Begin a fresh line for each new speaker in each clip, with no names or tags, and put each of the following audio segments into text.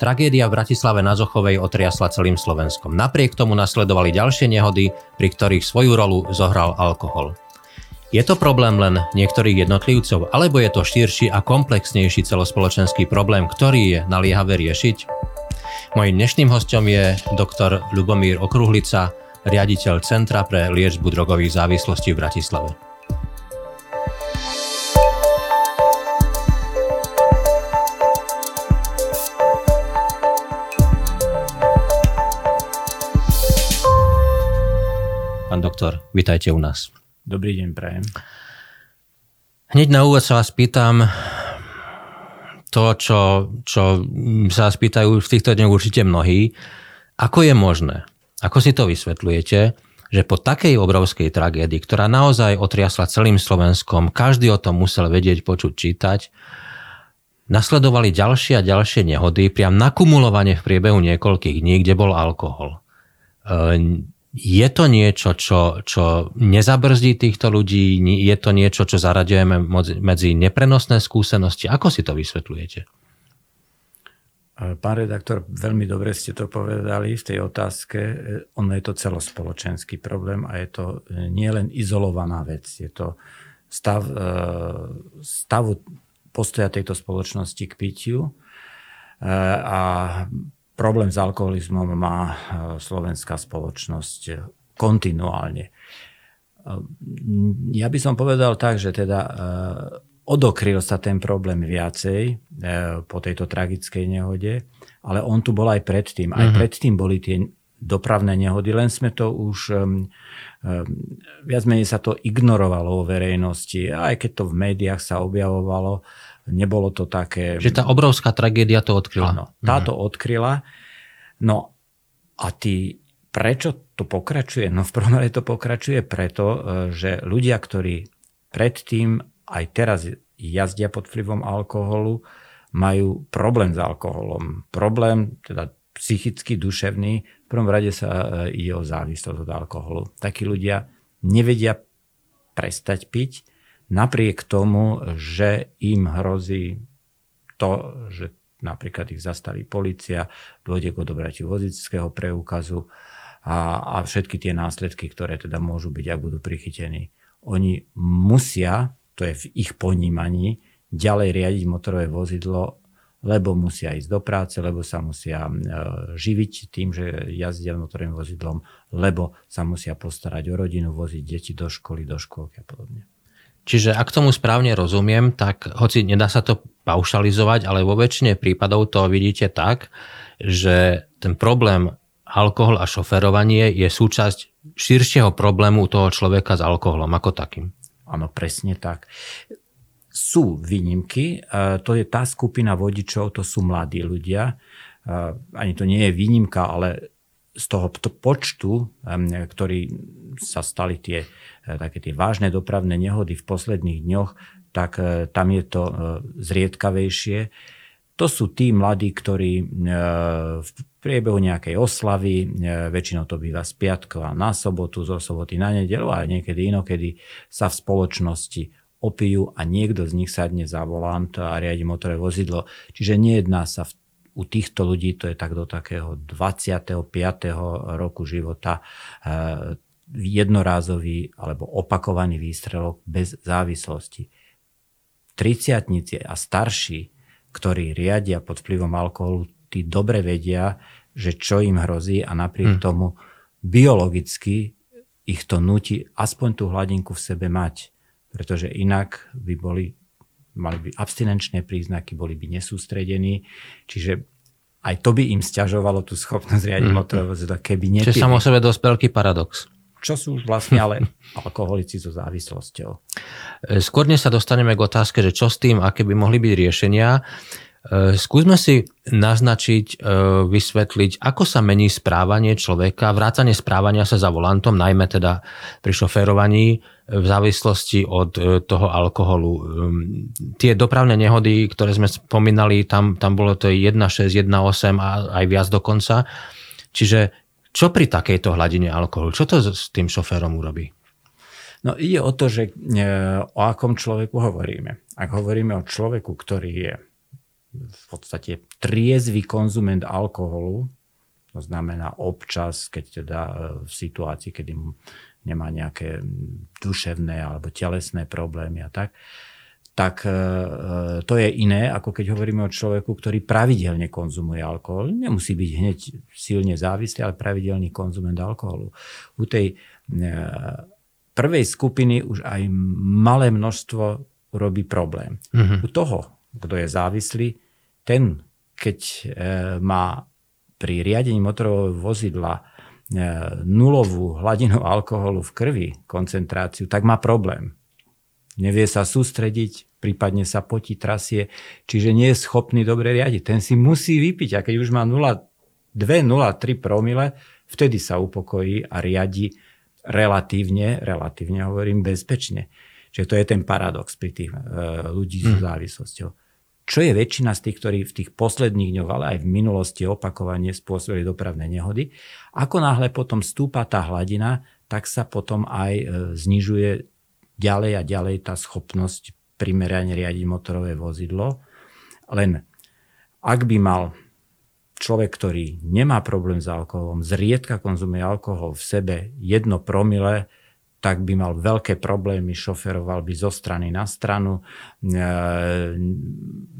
Tragédia v Bratislave na Zochovej otriasla celým Slovenskom. Napriek tomu nasledovali ďalšie nehody, pri ktorých svoju rolu zohral alkohol. Je to problém len niektorých jednotlivcov, alebo je to širší a komplexnejší celospoločenský problém, ktorý je naliehavé riešiť? Mojím dnešným hostom je doktor Ľubomír Okruhlica, riaditeľ Centra pre liečbu drogových závislostí v Bratislave. Pán doktor, vítajte u nás.
Dobrý deň, prajem.
Hneď na úvod sa vás pýtam to, čo, čo sa vás pýtajú v týchto dňoch určite mnohí. Ako je možné, ako si to vysvetľujete, že po takej obrovskej tragédii, ktorá naozaj otriasla celým Slovenskom, každý o tom musel vedieť, počuť, čítať, nasledovali ďalšie a ďalšie nehody, priam nakumulovanie v priebehu niekoľkých dní, kde bol alkohol. E, je to niečo, čo, čo nezabrzdí týchto ľudí? Je to niečo, čo zaraďujeme medzi neprenosné skúsenosti? Ako si to vysvetľujete?
Pán redaktor, veľmi dobre ste to povedali v tej otázke. Ono je to celospoločenský problém a je to nielen izolovaná vec. Je to stav, e, stavu postoja tejto spoločnosti k pitiu e, a problém s alkoholizmom má e, slovenská spoločnosť e, kontinuálne. E, ja by som povedal tak, že teda odokryl sa ten problém viacej po tejto tragickej nehode, ale on tu bol aj predtým. Aj mm-hmm. predtým boli tie dopravné nehody, len sme to už viac menej sa to ignorovalo vo verejnosti, aj keď to v médiách sa objavovalo, nebolo to také...
Že tá obrovská tragédia to odkryla.
Áno, táto mm-hmm. odkryla. No a ty, prečo to pokračuje? No v prvom rade to pokračuje preto, e, že ľudia, ktorí predtým aj teraz jazdia pod vplyvom alkoholu, majú problém s alkoholom. Problém, teda psychicky, duševný, v prvom rade sa e, ide o závislosť od alkoholu. Takí ľudia nevedia prestať piť, napriek tomu, že im hrozí to, že napríklad ich zastaví policia, dôjde k odobratiu voziteľského preukazu a, a všetky tie následky, ktoré teda môžu byť, ak budú prichytení. Oni musia, to je v ich ponímaní, ďalej riadiť motorové vozidlo, lebo musia ísť do práce, lebo sa musia e, živiť tým, že jazdia motorovým vozidlom, lebo sa musia postarať o rodinu, voziť deti do školy, do škôlky a podobne.
Čiže ak tomu správne rozumiem, tak hoci nedá sa to paušalizovať, ale vo väčšine prípadov to vidíte tak, že ten problém alkohol a šoferovanie je súčasť širšieho problému toho človeka s alkoholom ako takým.
Áno, presne tak. Sú výnimky, to je tá skupina vodičov, to sú mladí ľudia. Ani to nie je výnimka, ale z toho počtu, ktorí sa stali tie E, také tie vážne dopravné nehody v posledných dňoch, tak e, tam je to e, zriedkavejšie. To sú tí mladí, ktorí v priebehu nejakej oslavy, väčšinou to býva z piatkova na sobotu, zo soboty na nedelu a niekedy inokedy sa v spoločnosti opijú a niekto z nich sadne za volant a riadi motorové vozidlo. Čiže nejedná sa v, u týchto ľudí, to je tak do takého 25. roku života, jednorázový alebo opakovaný výstrelok bez závislosti. Triciatnici a starší, ktorí riadia pod vplyvom alkoholu, tí dobre vedia, že čo im hrozí a napriek hmm. tomu biologicky ich to nutí aspoň tú hladinku v sebe mať. Pretože inak by boli, mali by abstinenčné príznaky, boli by nesústredení. Čiže aj to by im stiažovalo tú schopnosť riadiť hmm. motorové keby nepili.
Čiže samo o sebe dosť veľký paradox
čo sú už vlastne ale alkoholici so závislosťou.
E, skôr než sa dostaneme k otázke, že čo s tým, aké by mohli byť riešenia, e, skúsme si naznačiť, e, vysvetliť, ako sa mení správanie človeka, vrácanie správania sa za volantom, najmä teda pri šoférovaní v závislosti od toho alkoholu. Tie dopravné nehody, ktoré sme spomínali, tam, tam bolo to 1,6, 1,8 a aj viac dokonca. Čiže čo pri takejto hladine alkoholu? Čo to s tým šoférom urobí?
No ide o to, že e, o akom človeku hovoríme. Ak hovoríme o človeku, ktorý je v podstate triezvy konzument alkoholu, to znamená občas, keď teda e, v situácii, kedy nemá nejaké duševné alebo telesné problémy a tak, tak e, e, to je iné, ako keď hovoríme o človeku, ktorý pravidelne konzumuje alkohol. Nemusí byť hneď silne závislý, ale pravidelný konzument alkoholu. U tej prvej skupiny už aj malé množstvo robí problém. Uh-huh. U toho, kto je závislý, ten, keď má pri riadení motorového vozidla e, nulovú hladinu alkoholu v krvi, koncentráciu, tak má problém. Nevie sa sústrediť, prípadne sa potí, trasie, čiže nie je schopný dobre riadiť. Ten si musí vypiť a keď už má 2-0-3 promile, vtedy sa upokojí a riadi relatívne, relatívne hovorím, bezpečne. Čiže to je ten paradox pri tých e, ľudí s hm. závislosťou čo je väčšina z tých, ktorí v tých posledných dňoch, ale aj v minulosti opakovane spôsobili dopravné nehody. Ako náhle potom stúpa tá hladina, tak sa potom aj e, znižuje ďalej a ďalej tá schopnosť primerane riadiť motorové vozidlo. Len ak by mal človek, ktorý nemá problém s alkoholom, zriedka konzumuje alkohol v sebe jedno promile, tak by mal veľké problémy, šoferoval by zo strany na stranu, e,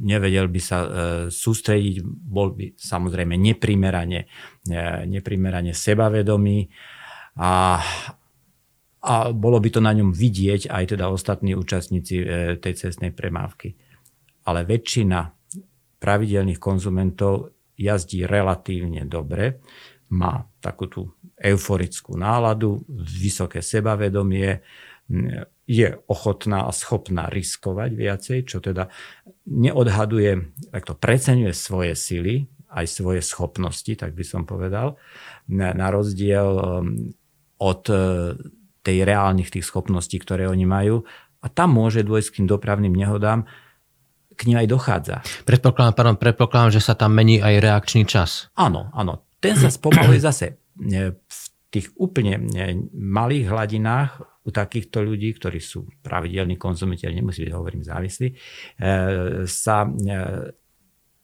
nevedel by sa e, sústrediť, bol by samozrejme neprimerane, e, neprimerane sebavedomý a, a bolo by to na ňom vidieť aj teda ostatní účastníci tej cestnej premávky. Ale väčšina pravidelných konzumentov jazdí relatívne dobre, má takú tú euforickú náladu, vysoké sebavedomie, je ochotná a schopná riskovať viacej, čo teda neodhaduje, takto preceňuje svoje sily, aj svoje schopnosti, tak by som povedal, na rozdiel od e, tej reálnych tých schopností, ktoré oni majú. A tam môže dôjsť k tým dopravným nehodám, k nim aj dochádza.
Predpokladám, pardon, predpokladám, že sa tam mení aj reakčný čas.
Áno, áno ten sa spomaluje zase e, v tých úplne e, malých hladinách u takýchto ľudí, ktorí sú pravidelní konzumiteľi, nemusí byť, hovorím, závislí, e, sa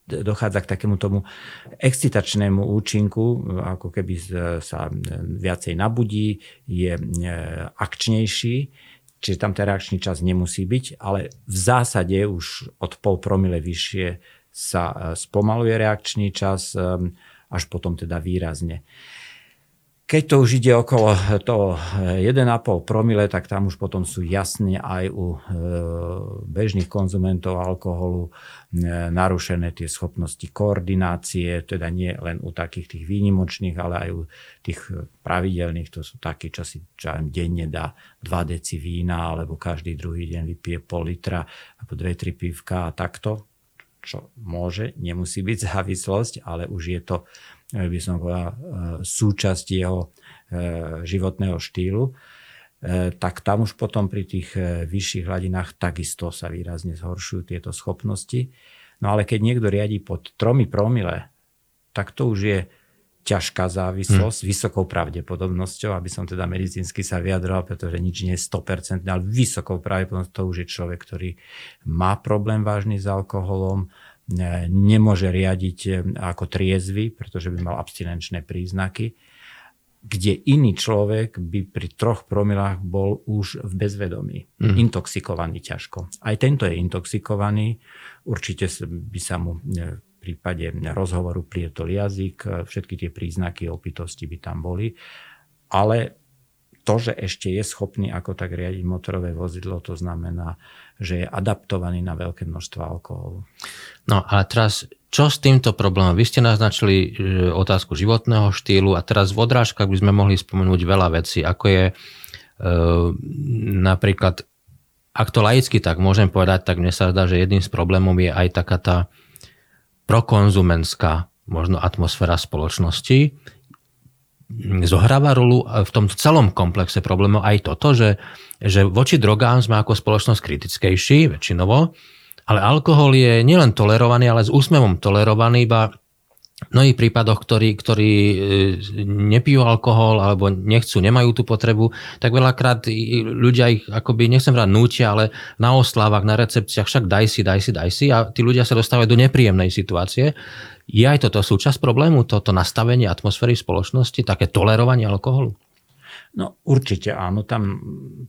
dochádza k takému tomu excitačnému účinku, ako keby sa viacej nabudí, je akčnejší, čiže tam ten reakčný čas nemusí byť, ale v zásade už od pol promile vyššie sa spomaluje reakčný čas, až potom teda výrazne. Keď to už ide okolo toho 1,5 promile, tak tam už potom sú jasne aj u e, bežných konzumentov alkoholu narušené tie schopnosti koordinácie, teda nie len u takých tých výnimočných, ale aj u tých pravidelných, to sú takí, čo si čo denne dá 2 deci vína, alebo každý druhý deň vypije pol litra, alebo 2-3 pivka a takto čo môže, nemusí byť závislosť, ale už je to, eh, by som povedal, eh, súčasť jeho eh, životného štýlu, tak tam už potom pri tých vyšších hladinách takisto sa výrazne zhoršujú tieto schopnosti. No ale keď niekto riadi pod tromi promile, tak to už je ťažká závislosť hmm. vysokou pravdepodobnosťou, aby som teda medicínsky sa vyjadroval, pretože nič nie je 100%, ale vysokou pravdepodobnosťou to už je človek, ktorý má problém vážny s alkoholom, nemôže riadiť e, ako triezvy, pretože by mal abstinenčné príznaky, kde iný človek by pri troch promilách bol už v bezvedomí, mm. intoxikovaný ťažko. Aj tento je intoxikovaný, určite by sa mu e, prípade rozhovoru prietol jazyk, všetky tie príznaky opitosti by tam boli. Ale to, že ešte je schopný ako tak riadiť motorové vozidlo, to znamená, že je adaptovaný na veľké množstvo alkoholu.
No a teraz, čo s týmto problémom? Vy ste naznačili otázku životného štýlu a teraz v odrážkach by sme mohli spomenúť veľa vecí, ako je e, napríklad, ak to laicky tak môžem povedať, tak mne sa zdá, že jedným z problémov je aj taká tá prokonzumentská možno atmosféra spoločnosti, zohráva rolu v tom celom komplexe problémov aj toto, že, že voči drogám sme ako spoločnosť kritickejší väčšinovo, ale alkohol je nielen tolerovaný, ale s úsmevom tolerovaný, iba mnohých prípadoch, ktorí, ktorí e, nepijú alkohol alebo nechcú, nemajú tú potrebu, tak veľakrát ľudia ich akoby, nechcem vrať nútia, ale na oslávach, na recepciách, však daj si, daj si, daj si a tí ľudia sa dostávajú do nepríjemnej situácie. Je aj toto súčasť problému, toto nastavenie atmosféry v spoločnosti, také tolerovanie alkoholu?
No určite áno, tam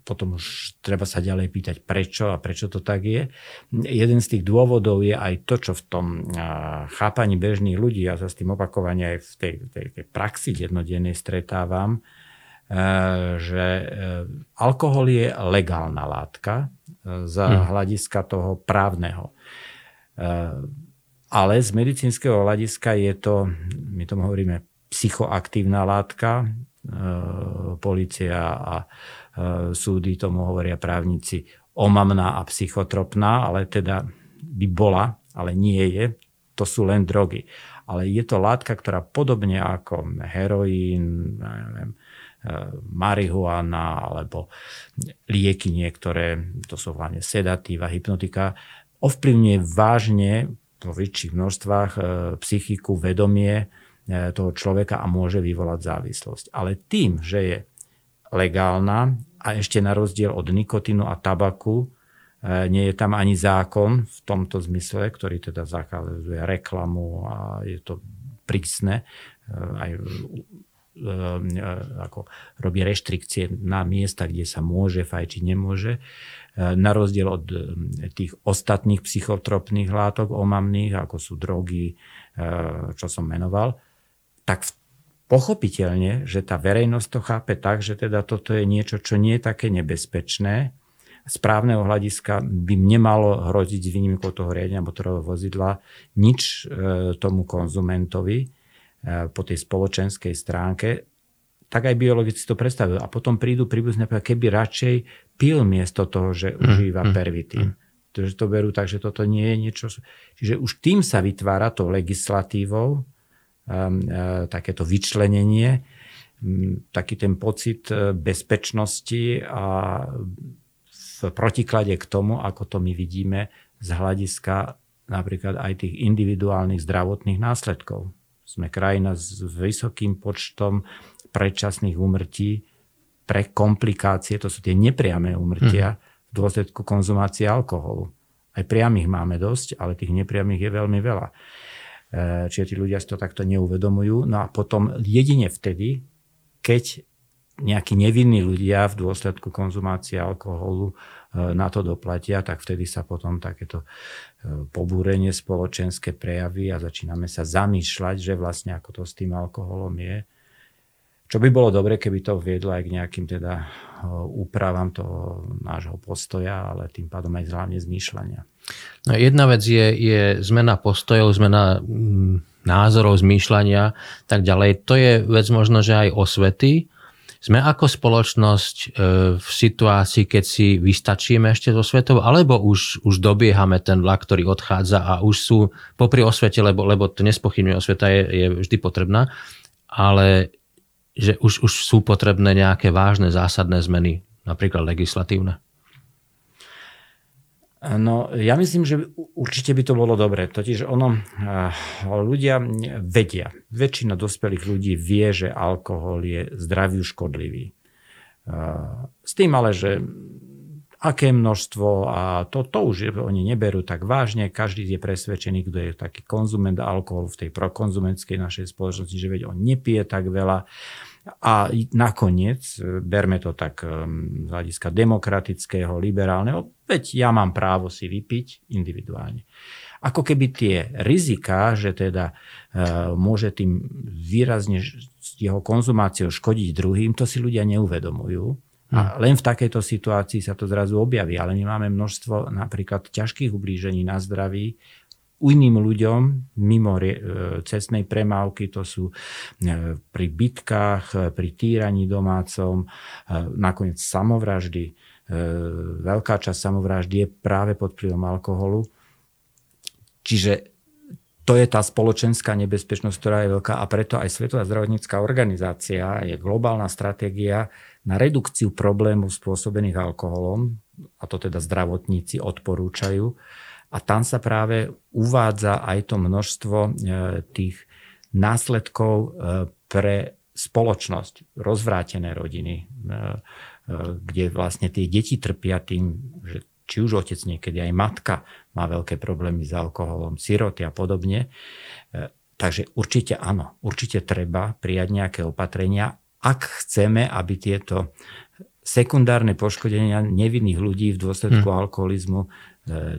potom už treba sa ďalej pýtať prečo a prečo to tak je. Jeden z tých dôvodov je aj to, čo v tom chápaní bežných ľudí, ja sa s tým opakovane aj v tej, tej, tej praxi jednodennej stretávam, e, že e, alkohol je legálna látka e, za hmm. hľadiska toho právneho. Ale z medicínskeho hľadiska je to, my tomu hovoríme, psychoaktívna látka, policia a eh, súdy tomu hovoria právnici omamná a psychotropná, ale teda by bola, ale nie je. To sú len drogy. Ale je to látka, ktorá podobne ako heroín, neviem, eh, marihuana alebo lieky niektoré, to sú hlavne sedatíva, hypnotika, ovplyvňuje vážne vo väčších množstvách psychiku, vedomie, E, toho človeka a môže vyvolať závislosť. Ale tým, že je legálna a ešte na rozdiel od nikotínu a tabaku, e, nie je tam ani zákon v tomto zmysle, ktorý teda zakazuje reklamu a je to prísne, e, aj ako robí reštrikcie na miesta, kde sa môže fajčiť, nemôže. Na rozdiel od tých ostatných psychotropných látok omamných, ako sú drogy, čo som menoval, tak pochopiteľne, že tá verejnosť to chápe tak, že teda toto je niečo, čo nie je také nebezpečné. Z právneho hľadiska by nemalo hroziť s výnimkou toho riadenia motorového vozidla nič e, tomu konzumentovi e, po tej spoločenskej stránke, tak aj biologicky to predstavujú. A potom prídu príbuzne, keby radšej pil miesto toho, že mm, užíva mm, pervitín. Mm. že to berú tak, že toto nie je niečo... Čiže už tým sa vytvára to legislatívou, takéto vyčlenenie, taký ten pocit e, bezpečnosti a v protiklade k tomu, ako to my vidíme z hľadiska napríklad aj tých individuálnych zdravotných následkov. Sme krajina s vysokým počtom predčasných úmrtí pre komplikácie, to sú tie nepriame úmrtia mm. v dôsledku konzumácie alkoholu. Aj priamých máme dosť, ale tých nepriamých je veľmi veľa. E, čiže tí ľudia si to takto neuvedomujú. No a potom jedine vtedy, keď nejakí nevinní ľudia v dôsledku konzumácie alkoholu e, na to doplatia, tak vtedy sa potom takéto e, pobúrenie spoločenské prejaví a začíname sa zamýšľať, že vlastne ako to s tým alkoholom je. Čo by bolo dobre, keby to viedlo aj k nejakým teda úpravám toho nášho postoja, ale tým pádom aj hlavne zmýšľania.
No, jedna vec je, je zmena postojov, zmena mm, názorov, zmýšľania tak ďalej. To je vec možno, že aj osvety. Sme ako spoločnosť e, v situácii, keď si vystačíme ešte so svetou, alebo už, už dobiehame ten vlak, ktorý odchádza a už sú popri osvete, lebo, lebo to nespochybňuje osveta, je, je vždy potrebná, ale že už, už sú potrebné nejaké vážne zásadné zmeny, napríklad legislatívne.
No, ja myslím, že určite by to bolo dobre. Totiž ono, eh, ľudia vedia, väčšina dospelých ľudí vie, že alkohol je zdraviu škodlivý. Eh, s tým ale, že aké množstvo a to, to už oni neberú tak vážne. Každý je presvedčený, kto je taký konzument alkoholu v tej prokonzumentskej našej spoločnosti, že veď on nepije tak veľa. A nakoniec, e, berme to tak e, z hľadiska demokratického, liberálneho, veď ja mám právo si vypiť individuálne. Ako keby tie rizika, že teda e, môže tým výrazne jeho konzumáciou škodiť druhým, to si ľudia neuvedomujú. A hm. len v takejto situácii sa to zrazu objaví. Ale my máme množstvo napríklad ťažkých ublížení na zdraví, iným ľuďom mimo e, cestnej premávky, to sú e, pri bitkách, e, pri týraní domácom, nakoniec samovraždy. Veľká časť samovraždy je práve pod vplyvom alkoholu. Čiže to je tá spoločenská nebezpečnosť, ktorá je veľká a preto aj Svetová zdravotnícká organizácia je globálna stratégia na redukciu problémov spôsobených alkoholom, a to teda zdravotníci odporúčajú, a tam sa práve uvádza aj to množstvo e, tých následkov pre spoločnosť, rozvrátené rodiny, kde vlastne tie deti trpia tým, že či už otec niekedy aj matka má veľké problémy s alkoholom, siroty a podobne. Takže určite áno, určite treba prijať nejaké opatrenia, ak chceme, aby tieto sekundárne poškodenia nevinných ľudí v dôsledku hmm. alkoholizmu e,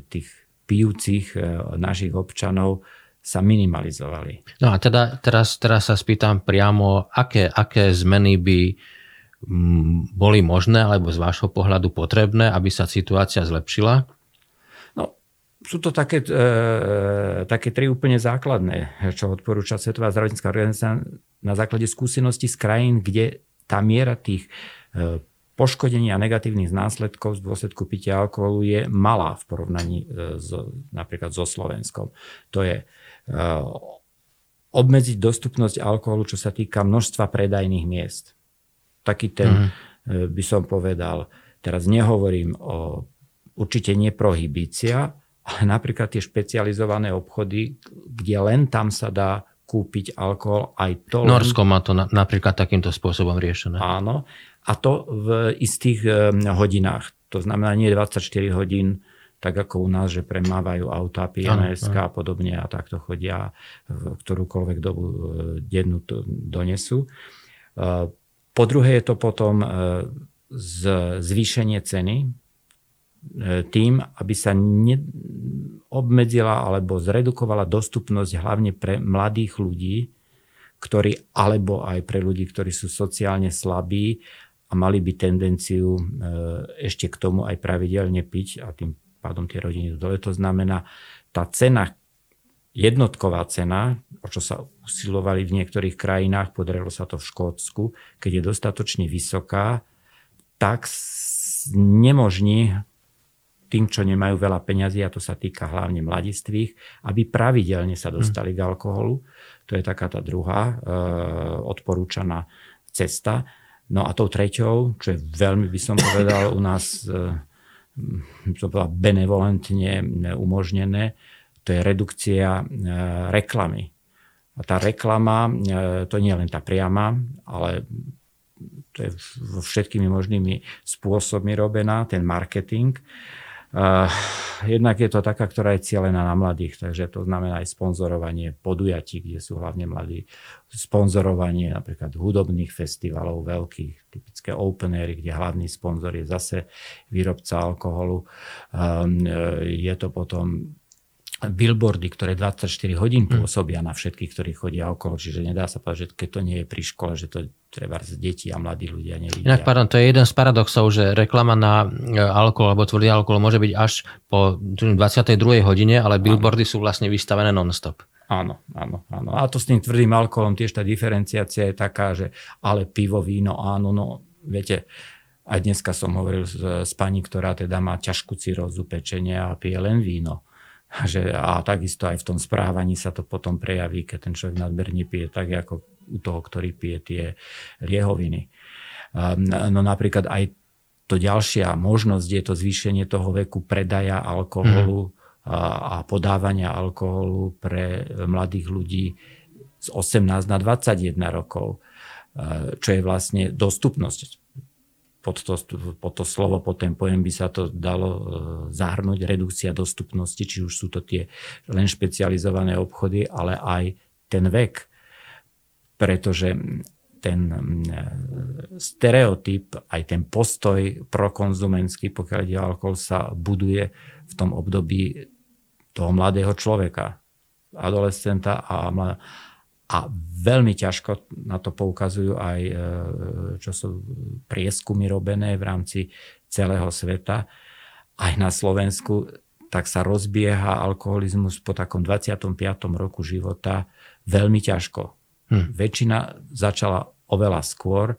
tých pijúcich e, našich občanov sa minimalizovali.
No a teda teraz, teraz sa spýtam priamo, aké, aké zmeny by boli možné alebo z vášho pohľadu potrebné, aby sa situácia zlepšila?
sú to také, e, také tri úplne základné, čo odporúča Svetová zdravotnícká organizácia na základe skúseností z krajín, kde tá miera tých e, poškodení a negatívnych následkov z dôsledku pitia alkoholu je malá v porovnaní e, s, napríklad so Slovenskom. To je e, obmedziť dostupnosť alkoholu, čo sa týka množstva predajných miest. Taký ten, mm. by som povedal, teraz nehovorím o určite neprohibícia, ale napríklad tie špecializované obchody, kde len tam sa dá kúpiť alkohol, aj to...
Norsko má to na, napríklad takýmto spôsobom riešené.
Áno, a to v istých eh, hodinách. To znamená nie 24 hodín, tak ako u nás, že premávajú auta, PNSK a podobne a takto chodia v ktorúkoľvek dobu eh, dennú to donesú. Eh, po druhé je to potom zvýšenie ceny, E, tým, aby sa obmedzila alebo zredukovala dostupnosť hlavne pre mladých ľudí, ktorí, alebo aj pre ľudí, ktorí sú sociálne slabí a mali by tendenciu e, ešte k tomu aj pravidelne piť a tým pádom tie rodiny dole. To znamená, tá cena, jednotková cena, o čo sa usilovali v niektorých krajinách, podarilo sa to v Škótsku, keď je dostatočne vysoká, tak nemožní tým, čo nemajú veľa peňazí, a to sa týka hlavne mladistvých, aby pravidelne sa dostali k alkoholu. To je taká tá druhá e, odporúčaná cesta. No a tou treťou, čo je veľmi, by som povedal, u nás e, to bola benevolentne umožnené, to je redukcia e, reklamy. A tá reklama, e, to nie je len tá priama, ale to je všetkými možnými spôsobmi robená, ten marketing. Uh, jednak je to taká, ktorá je cieľená na mladých, takže to znamená aj sponzorovanie podujatí, kde sú hlavne mladí, sponzorovanie napríklad hudobných festivalov veľkých, typické open air, kde hlavný sponzor je zase výrobca alkoholu. Um, je to potom billboardy, ktoré 24 hodín hm. pôsobia na všetkých, ktorí chodia okolo. Čiže nedá sa povedať, že keď to nie je pri škole, že to treba z deti a mladí ľudia nevidia.
Inak, pardon, to je jeden z paradoxov, že reklama na e, alkohol alebo tvrdý alkohol môže byť až po 22. hodine, ale billboardy áno. sú vlastne vystavené non-stop.
Áno, áno, áno. A to s tým tvrdým alkoholom tiež tá diferenciácia je taká, že ale pivo, víno, áno, no viete, aj dneska som hovoril s, s pani, ktorá teda má ťažkú cirózu pečenia a pije len víno a, že, a takisto aj v tom správaní sa to potom prejaví, keď ten človek nadmerne pije tak, ako u toho, ktorý pije tie liehoviny. No napríklad aj to ďalšia možnosť je to zvýšenie toho veku predaja alkoholu mm. a podávania alkoholu pre mladých ľudí z 18 na 21 rokov, čo je vlastne dostupnosť pod to, pod to slovo, pod ten pojem by sa to dalo e, zahrnúť, redukcia dostupnosti, či už sú to tie len špecializované obchody, ale aj ten vek. Pretože ten e, stereotyp, aj ten postoj prokonzumenský, pokiaľ ide alkohol, sa buduje v tom období toho mladého človeka, adolescenta a mladého a veľmi ťažko na to poukazujú aj e, čo sú prieskumy robené v rámci celého sveta. Aj na Slovensku tak sa rozbieha alkoholizmus po takom 25. roku života veľmi ťažko. Hm. Väčšina začala oveľa skôr,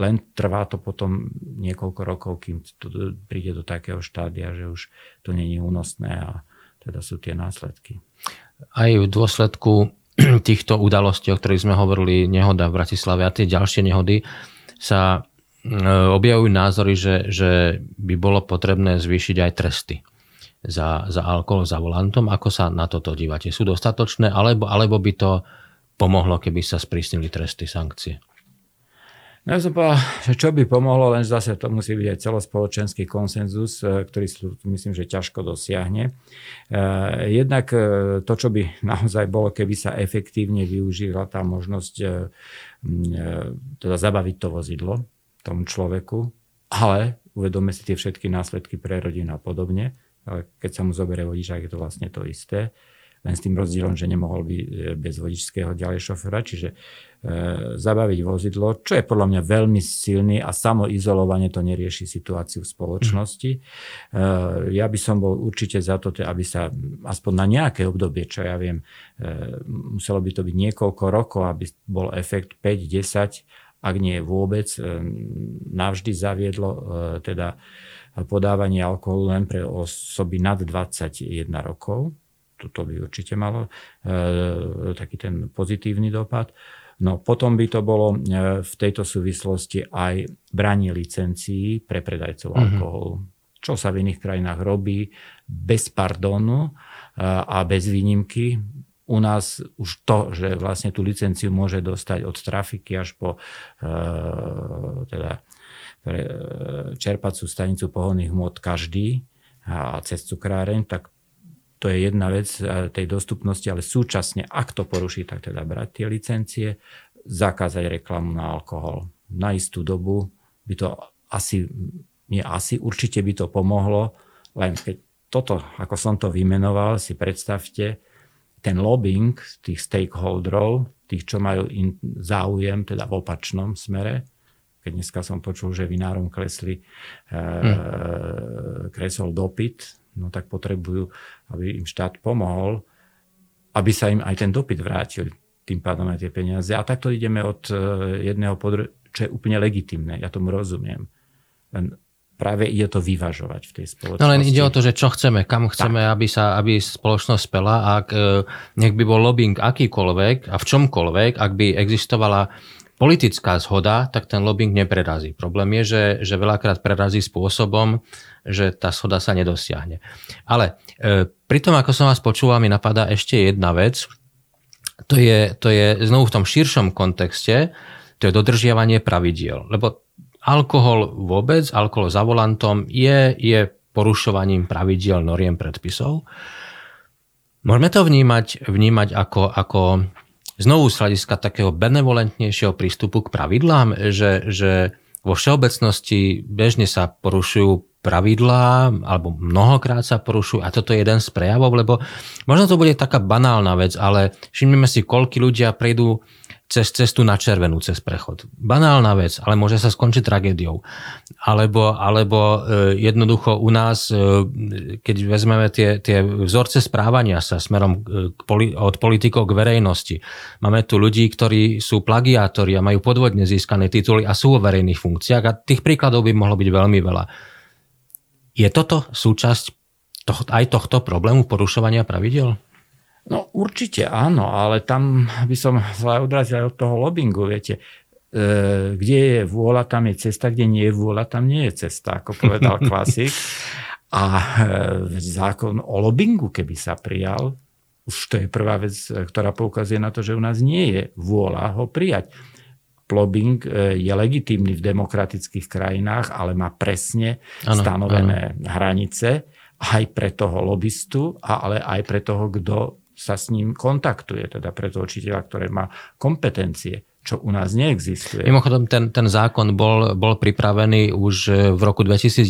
len trvá to potom niekoľko rokov, kým to príde do takého štádia, že už to není únosné a teda sú tie následky.
Aj v dôsledku týchto udalostí, o ktorých sme hovorili, nehoda v Bratislave a tie ďalšie nehody, sa e, objavujú názory, že, že by bolo potrebné zvýšiť aj tresty za, za alkohol za volantom. Ako sa na toto dívate? Sú dostatočné, alebo, alebo by to pomohlo, keby sa sprísnili tresty, sankcie?
No ja som povedal, že čo by pomohlo, len zase to musí byť aj celospoločenský konsenzus, e, ktorý myslím, že ťažko dosiahne. E, jednak e, to, čo by naozaj bolo, keby sa efektívne využila tá možnosť teda zabaviť to vozidlo tomu človeku, ale uvedome si tie všetky následky pre rodinu a podobne. Keď sa mu zoberie vodičák, je to vlastne to isté len s tým rozdielom, že nemohol by bez vodičského ďalej šoféra, čiže E, zabaviť vozidlo, čo je podľa mňa veľmi silný a samoizolovanie to nerieši situáciu v spoločnosti. Mm. Ja by som bol určite za to, aby sa aspoň na nejaké obdobie, čo ja viem, e, muselo by to byť niekoľko rokov, aby bol efekt 5-10, ak nie vôbec, navždy zaviedlo teda podávanie alkoholu len pre osoby nad 21 rokov. Toto by určite malo taký ten pozitívny dopad. No potom by to bolo e, v tejto súvislosti aj branie licencií pre predajcov mm-hmm. alkoholu, čo sa v iných krajinách robí bez pardonu e, a bez výnimky. U nás už to, že vlastne tú licenciu môže dostať od trafiky až po e, teda pre čerpacú stanicu pohonných hmot každý a cez cukráreň, tak to je jedna vec tej dostupnosti, ale súčasne, ak to poruší, tak teda brať tie licencie, zakázať reklamu na alkohol. Na istú dobu by to asi, nie asi, určite by to pomohlo, len keď toto, ako som to vymenoval, si predstavte, ten lobbying tých stakeholderov, tých, čo majú in, záujem, teda v opačnom smere, keď dneska som počul, že vinárom klesli, e, hmm. kresol dopyt, no tak potrebujú, aby im štát pomohol, aby sa im aj ten dopyt vrátil tým pádom aj tie peniaze. A takto ideme od e, jedného podru- čo je úplne legitimné, ja tomu rozumiem. Len práve ide to vyvažovať v tej spoločnosti.
No len ide o to, že čo chceme, kam chceme, aby sa aby spoločnosť spela. Ak e, nech by bol lobbying akýkoľvek a v čomkoľvek, ak by existovala politická zhoda, tak ten lobbying neprerazí. Problém je, že, že veľakrát prerazí spôsobom, že tá schoda sa nedosiahne. Ale e, pri tom, ako som vás počúval, mi napadá ešte jedna vec. To je, to je znovu v tom širšom kontexte, to je dodržiavanie pravidiel. Lebo alkohol vôbec, alkohol za volantom je, je porušovaním pravidiel noriem predpisov. Môžeme to vnímať, vnímať ako, ako znovu z hľadiska takého benevolentnejšieho prístupu k pravidlám, že, že vo všeobecnosti bežne sa porušujú pravidlá, alebo mnohokrát sa porušujú a toto je jeden z prejavov, lebo možno to bude taká banálna vec, ale všimneme si, koľky ľudia prejdú cez cestu na červenú, cez prechod. Banálna vec, ale môže sa skončiť tragédiou. Alebo, alebo e, jednoducho u nás, e, keď vezmeme tie, tie vzorce správania sa smerom e, k od politikov k verejnosti, máme tu ľudí, ktorí sú plagiátori a majú podvodne získané tituly a sú vo verejných funkciách a tých príkladov by mohlo byť veľmi veľa. Je toto súčasť toho, aj tohto problému porušovania pravidel?
No určite áno, ale tam by som sa odrazil aj od toho lobbingu, viete. E, kde je vôľa, tam je cesta, kde nie je vôľa, tam nie je cesta, ako povedal klasik. A e, zákon o lobbingu, keby sa prijal, už to je prvá vec, ktorá poukazuje na to, že u nás nie je vôľa ho prijať. Lobbying e, je legitímny v demokratických krajinách, ale má presne ano, stanovené ano. hranice aj pre toho lobbystu, ale aj pre toho, kto sa s ním kontaktuje, teda pre toho učiteľa, ktoré má kompetencie čo u nás neexistuje.
Mimochodom, ten, ten zákon bol, bol pripravený už v roku 2011,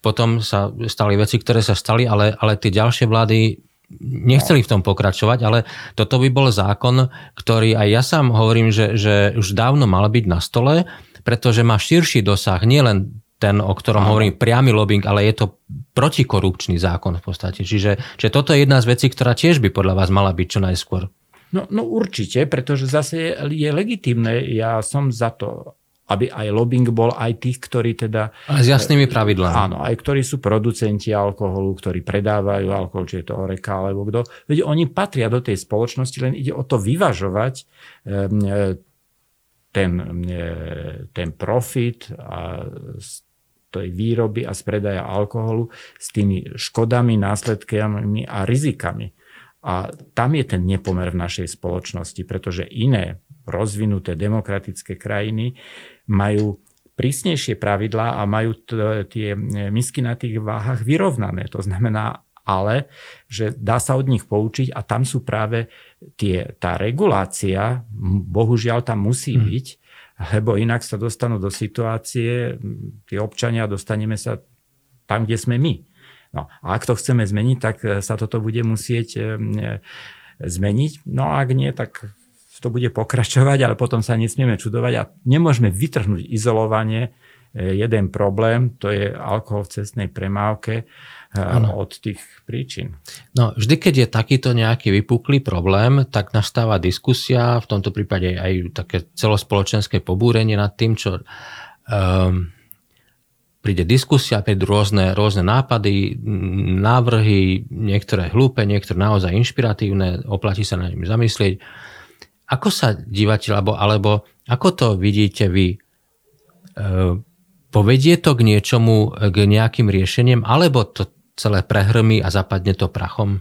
potom sa stali veci, ktoré sa stali, ale, ale tie ďalšie vlády nechceli v tom pokračovať, ale toto by bol zákon, ktorý aj ja sám hovorím, že, že už dávno mal byť na stole, pretože má širší dosah, nielen ten, o ktorom hovorím, priamy lobbying, ale je to protikorupčný zákon v podstate. Čiže, čiže toto je jedna z vecí, ktorá tiež by podľa vás mala byť čo najskôr.
No, no určite, pretože zase je, je legitimné, ja som za to, aby aj lobbying bol aj tých, ktorí teda...
A s jasnými pravidlami.
Áno, aj ktorí sú producenti alkoholu, ktorí predávajú alkohol, či je to Oreka alebo kto. Veď oni patria do tej spoločnosti, len ide o to vyvažovať ehm, ten, ten profit a tej výroby a z predaja alkoholu s tými škodami, následkami a rizikami. A tam je ten nepomer v našej spoločnosti, pretože iné rozvinuté demokratické krajiny majú prísnejšie pravidlá a majú t- tie misky na tých váhach vyrovnané. To znamená ale, že dá sa od nich poučiť a tam sú práve tie, tá regulácia, bohužiaľ tam musí hmm. byť, lebo inak sa dostanú do situácie, tí občania, dostaneme sa tam, kde sme my. No, a ak to chceme zmeniť, tak sa toto bude musieť e, zmeniť. No a ak nie, tak to bude pokračovať, ale potom sa nesmieme čudovať a nemôžeme vytrhnúť izolovanie e, jeden problém, to je alkohol v cestnej premávke ano. od tých príčin.
No, vždy, keď je takýto nejaký vypuklý problém, tak nastáva diskusia, v tomto prípade aj také celospoločenské pobúrenie nad tým, čo um, príde diskusia, prídu rôzne, rôzne nápady, návrhy, niektoré hlúpe, niektoré naozaj inšpiratívne, oplatí sa na nimi zamyslieť. Ako sa dívate, alebo, alebo ako to vidíte vy? E, povedie to k niečomu, k nejakým riešeniem, alebo to celé prehrmí a zapadne to prachom?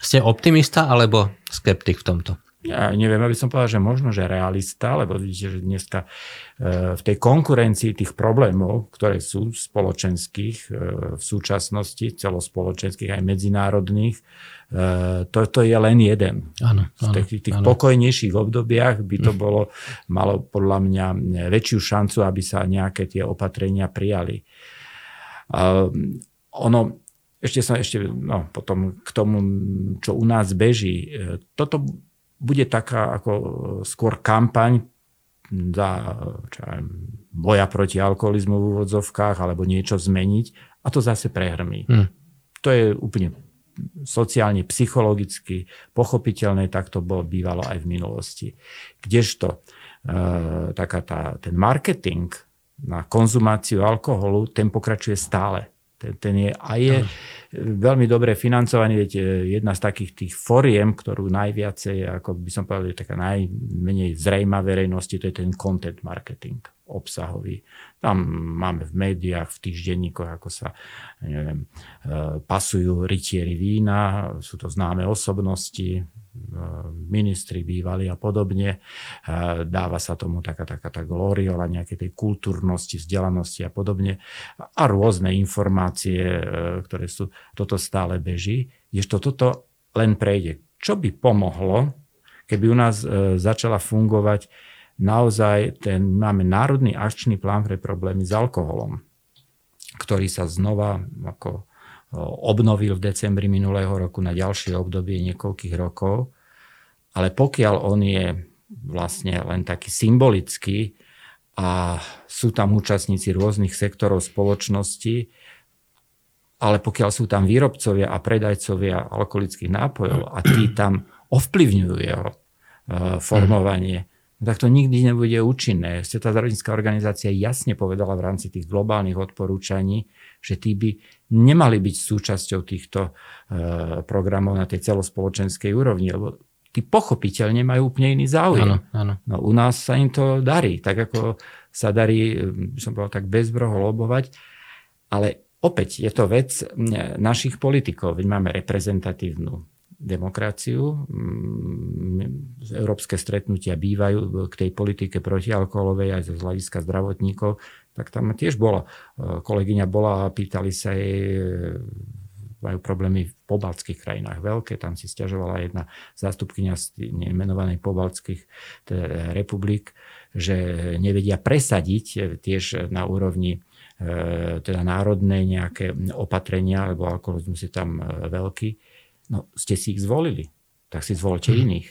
Ste optimista alebo skeptik v tomto?
ja neviem, aby som povedal, že možno, že realista, lebo vidíte, že dneska e, v tej konkurencii tých problémov, ktoré sú spoločenských e, v súčasnosti, celospoločenských aj medzinárodných, e, to, to je len jeden.
Áno,
v tých, tých pokojnejších obdobiach by to hm. bolo, malo podľa mňa väčšiu šancu, aby sa nejaké tie opatrenia prijali. Ono, ešte sa ešte no, potom k tomu, čo u nás beží. Toto bude taká ako e, skôr kampaň za čo aj, boja proti alkoholizmu v úvodzovkách alebo niečo zmeniť a to zase prehrmí. Hmm. To je úplne sociálne, psychologicky pochopiteľné, tak to bolo bývalo aj v minulosti. Kdežto e, taká tá, ten marketing na konzumáciu alkoholu, ten pokračuje stále. Ten, ten je a je veľmi dobre financovaný. Viete, jedna z takých tých foriem, ktorú najviacej, ako by som povedal, je taká najmenej zrejma verejnosti, to je ten content marketing obsahový. Tam máme v médiách, v týždenníkoch, ako sa neviem, e, pasujú rytieri vína, sú to známe osobnosti, ministri bývali a podobne. Dáva sa tomu taká, taká tá gloriola nejakej tej kultúrnosti, vzdelanosti a podobne. A rôzne informácie, e, ktoré sú, toto stále beží. Jež toto len prejde. Čo by pomohlo, keby u nás e, začala fungovať naozaj ten, máme národný akčný plán pre problémy s alkoholom, ktorý sa znova ako obnovil v decembri minulého roku na ďalšie obdobie niekoľkých rokov. Ale pokiaľ on je vlastne len taký symbolický a sú tam účastníci rôznych sektorov spoločnosti, ale pokiaľ sú tam výrobcovia a predajcovia alkoholických nápojov a tí tam ovplyvňujú jeho e, formovanie, tak to nikdy nebude účinné. Svetová zdravotnícká organizácia jasne povedala v rámci tých globálnych odporúčaní, že tí by nemali byť súčasťou týchto e, programov na tej celospoločenskej úrovni, lebo tí pochopiteľne majú úplne iný záujem.
Áno, áno.
No, u nás sa im to darí, tak ako sa darí, som povedal, tak bezbroho lobovať, ale opäť je to vec našich politikov, veď máme reprezentatívnu demokraciu. Európske stretnutia bývajú k tej politike protialkoholovej aj z hľadiska zdravotníkov tak tam tiež bola. E, kolegyňa bola a pýtali sa jej, e, majú problémy v pobaltských krajinách veľké, tam si stiažovala jedna zástupkynia z nemenovanej pobaltských republik, že nevedia presadiť e, tiež na úrovni teda národné nejaké opatrenia, lebo alkoholizmus je tam veľký. No, ste si ich zvolili, tak si zvolte iných.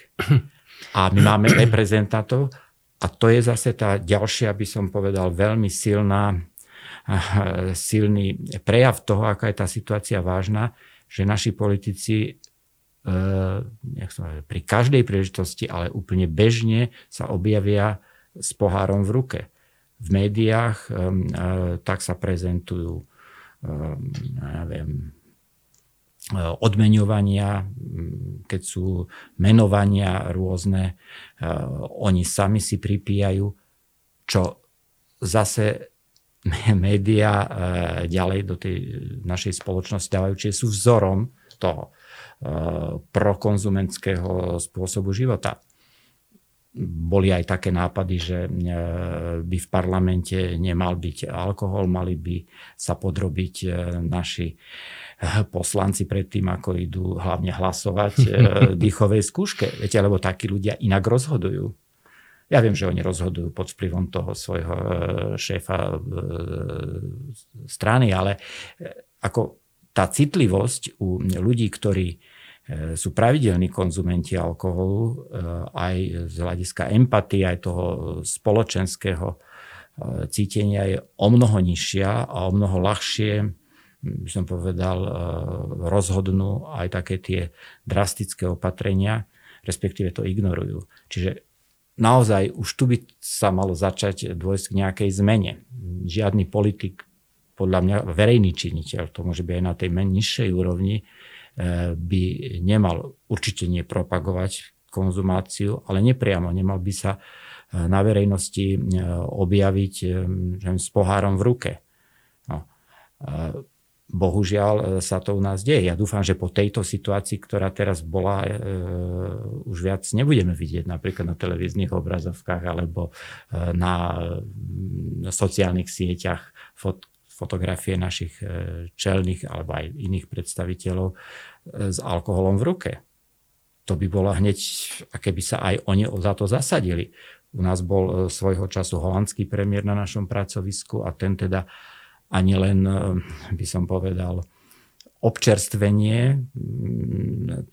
A my máme reprezentantov, a to je zase tá ďalšia, by som povedal, veľmi silná, silný prejav toho, aká je tá situácia vážna, že naši politici e, pri každej príležitosti, ale úplne bežne sa objavia s pohárom v ruke. V médiách e, e, tak sa prezentujú ja viem, Eh, odmeňovania, mm, keď sú menovania rôzne, eh, oni sami si pripíjajú, čo zase médiá eh, ďalej do tej našej spoločnosti dávajú, čiže sú vzorom toho. prokonzumentského spôsobu života boli aj také nápady, že by v parlamente nemal byť alkohol, mali by sa podrobiť naši poslanci pred tým, ako idú hlavne hlasovať dýchovej skúške. Viete, lebo takí ľudia inak rozhodujú. Ja viem, že oni rozhodujú pod vplyvom toho svojho šéfa strany, ale ako tá citlivosť u ľudí, ktorí E, sú pravidelní konzumenti alkoholu, e, aj z hľadiska empatie, aj toho spoločenského e, cítenia je o mnoho nižšia a o mnoho ľahšie, by som povedal, rozhodnú aj také tie drastické opatrenia, respektíve to ignorujú. Čiže naozaj už tu by sa malo začať dôjsť k nejakej zmene. Žiadny politik, podľa mňa verejný činiteľ, to môže byť aj na tej nižšej úrovni, by nemal určite nepropagovať konzumáciu, ale nepriamo nemal by sa e, na verejnosti e, objaviť e, s pohárom v ruke. No. Bohužiaľ sa to u nás deje. Ja dúfam, že po tejto situácii, ktorá teraz bola, už viac nebudeme vidieť napríklad na televíznych obrazovkách alebo na sociálnych sieťach fot- fotografie našich e, čelných alebo aj iných predstaviteľov e, s alkoholom v ruke. To by bolo hneď, aké by sa aj oni za to zasadili. U nás bol e, svojho času holandský premiér na našom pracovisku a ten teda ani len, by som povedal, občerstvenie,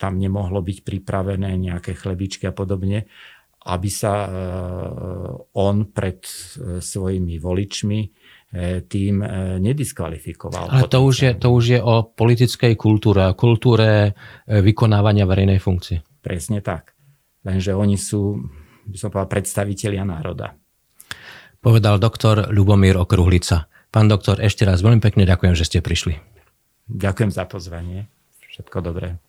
tam nemohlo byť pripravené nejaké chlebičky a podobne, aby sa on pred svojimi voličmi tým nediskvalifikoval.
Ale to už, je, to už je o politickej kultúre, o kultúre vykonávania verejnej funkcie.
Presne tak. Lenže oni sú, by som povedal, predstavitelia národa.
Povedal doktor Ľubomír Okruhlica. Pán doktor, ešte raz veľmi pekne ďakujem, že ste prišli.
Ďakujem za pozvanie. Všetko dobré.